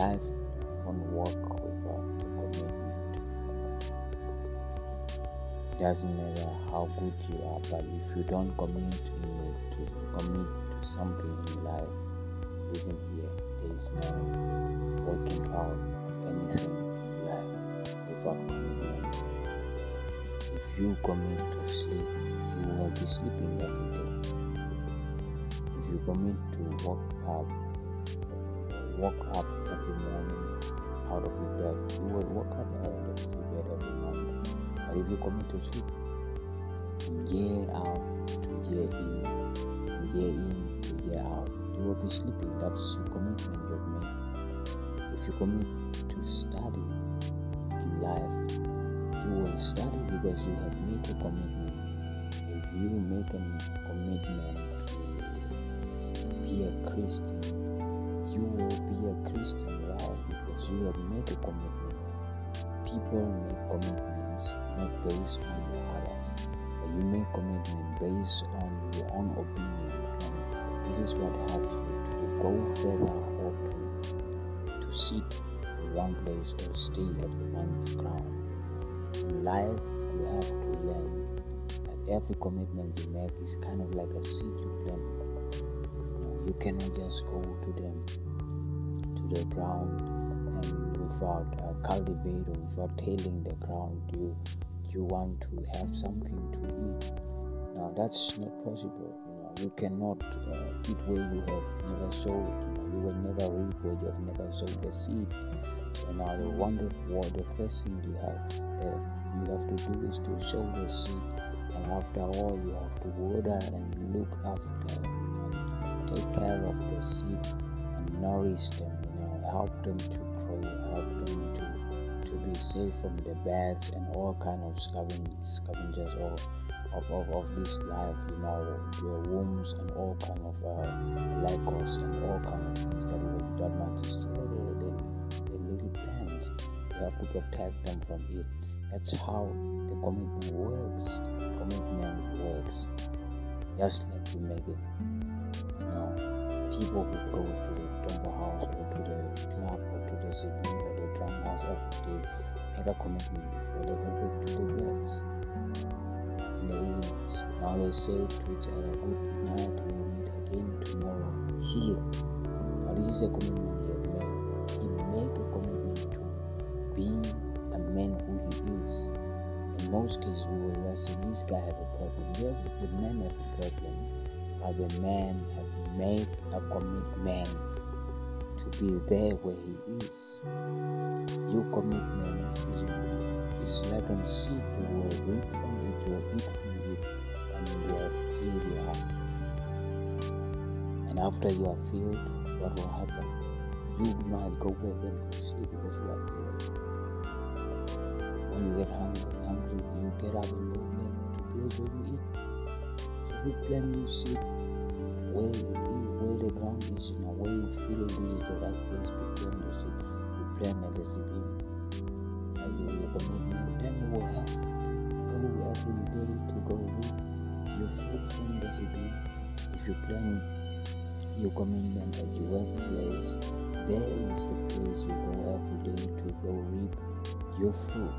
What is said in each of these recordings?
life won't work without commitment. Doesn't matter how good you are, but if you don't commit to commit to something in life, listen here, there is no working out of anything in life without commitment. If you commit to sleep, you will be sleeping every day. If you commit to work up, work up every morning out of your bed, you will wake up out of your bed every morning. But if you commit to sleep, year out to year in, year in to year out, you will be sleeping. That's your commitment you've made. If you commit to study in life, you will study because you have made a commitment. If you make a based on your own opinion. And this is what helps you to go further or to to sit in one place or stay at one ground. In life, you have to learn that every commitment you make is kind of like a seed you plant. You, cannot just go to them to the ground and without uh, cultivate or without tilling the ground, you you want to have something to eat. That's not possible. You know, you cannot uh, eat where you have never sowed. You, know, you will never reap where you have never sowed the seed. So now the wonderful, the first thing you have uh, you have to do is to sow the seed, and after all, you have to water and look after, and take care of the seed and nourish them. You know, help them to grow, help them to to be safe from the bats and all kind of scavengers, or of, of, of this life, you know, the worms and all kind of uh, locusts and all kind of things that will that destroy the, the, the little plants. You have to protect them from it. That's how the commitment works. Commitment works. Just like you make it. You know, people who go to the temple house or to the club or to the CB or the drum house day make a commitment they go back to the beds in the evenings. Now they say to each other, good night, we will meet again tomorrow here. Now this is a commitment he had made. He made a commitment to being a man who he is. In most cases, we will say this guy have a problem. Yes, the man have a problem, but the man have made a commitment to be there where he is. Your commitment is, is like a seed you will reap from it, you will eat from and you will fill you up. And after you are filled, what will happen? You might go back and sleep because you are filled. When you get hungry, hungry, you get up and go back to place where you eat. So you plan you seed where it is, where the ground is, you know, where you feel this is the right place to plant your seed. You plant the seed and you will commitment. Then you will have to go every day to go reap your fruit from the seed. If you plan your commitment at your workplace, there is the place you go every day to go reap your fruit.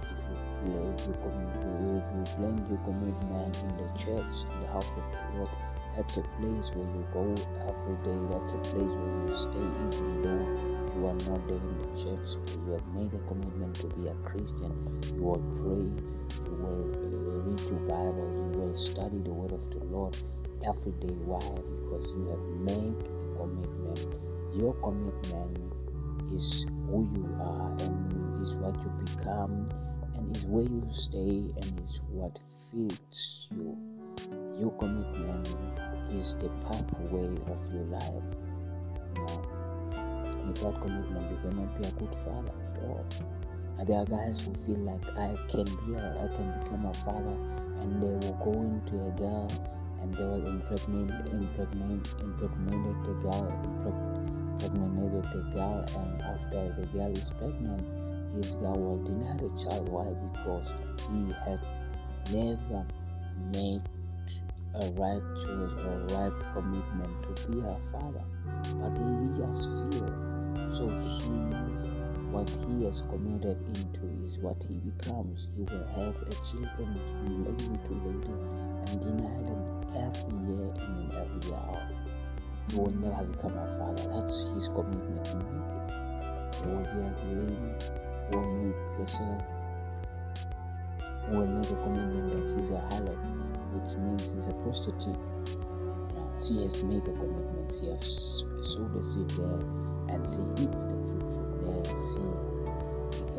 If you, if you, commit, if you plan your commitment in the church, in the house of Lord, that's a place where you go every day. That's a place where you stay even though you are not there in the church. You have made a commitment to be a Christian. You will pray. You will uh, read your Bible. You will study the Word of the Lord every day. Why? Because you have made a commitment. Your commitment is who you are and is what you become and is where you stay and is what feeds you. Your commitment is the pathway of your life. Know, without commitment, you cannot be a good father at all. And there are guys who feel like I can be, a, I can become a father, and they will go into a girl, and they will impregnate, impregnate, impregnate the girl, impregnate the girl, and after the girl is pregnant, this guy will deny the child. Why? Because he had never made a right choice or right commitment to be a father. But he just feel. So he what he has committed into is what he becomes. He will have a children lady to lady and deny them every year in every year out. He will never become a father. That's his commitment to make it. He will be a lady, will make herself, will make a commitment that she's a harlot, which means he's a prostitute. She has made a commitment. She has sowed a seed there and she eats the fruit from there. She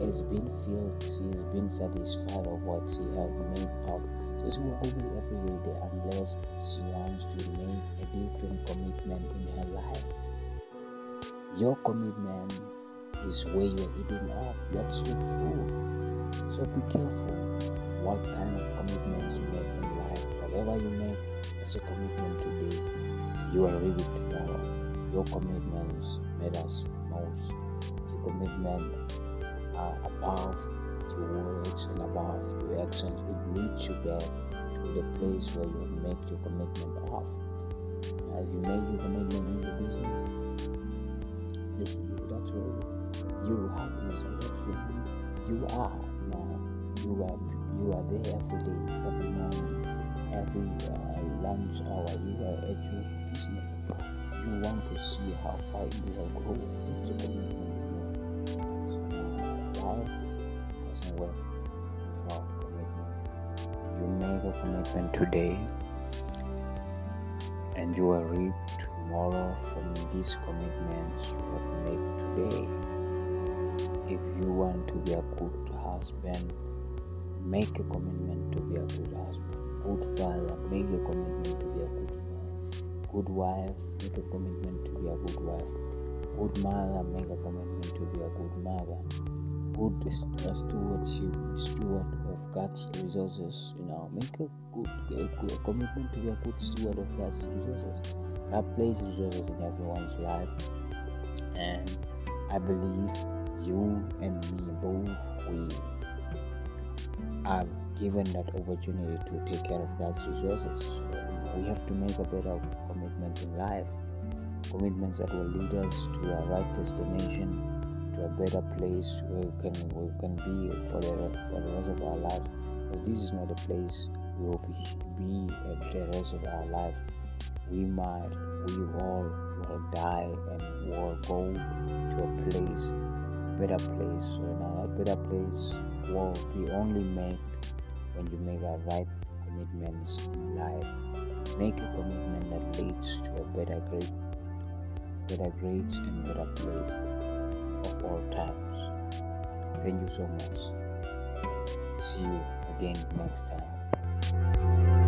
has been filled. She has been satisfied of what she has made up. So she will go back every day unless she wants to make a different commitment in her life. Your commitment is where you're eating up. That's your food. So be careful what kind of commitments you make. Whatever you make as a commitment today, you will reap it tomorrow. Your commitments made us most. Your commitment are above your words and above your actions. It leads you back to the place where you make your commitment of. Have you made your commitment in the business? Listen, that's where you have inside of you. You are now. You are you are there every day, every morning, every uh, lunch hour. You are at your business. You want to see how far you will grow. So life doesn't work without commitment. You make a commitment today, and you will reap tomorrow from these commitments you have made today if you want to be a good husband, make a commitment to be a good husband. Father, make a commitment to be a good father. Good wife, make a commitment to be a good wife. Good mother, make a commitment to be a good mother. Good stewardship, steward of God's resources. You know, make a good, a good a commitment to be a good steward of God's resources. God places resources in everyone's life, and I believe you and me both we are given that opportunity to take care of God's resources. So we have to make a better commitment in life, commitments that will lead us to a right destination, to a better place where we can we can be for the for the rest of our lives. Because this is not a place we will be, be at the rest of our life. We might, we all will die and will go to a place better place. So now that better place will be only made when you make a right commitments in life. Make a commitment that leads to a better grade, better grades and better place of all times. Thank you so much. See you again next time.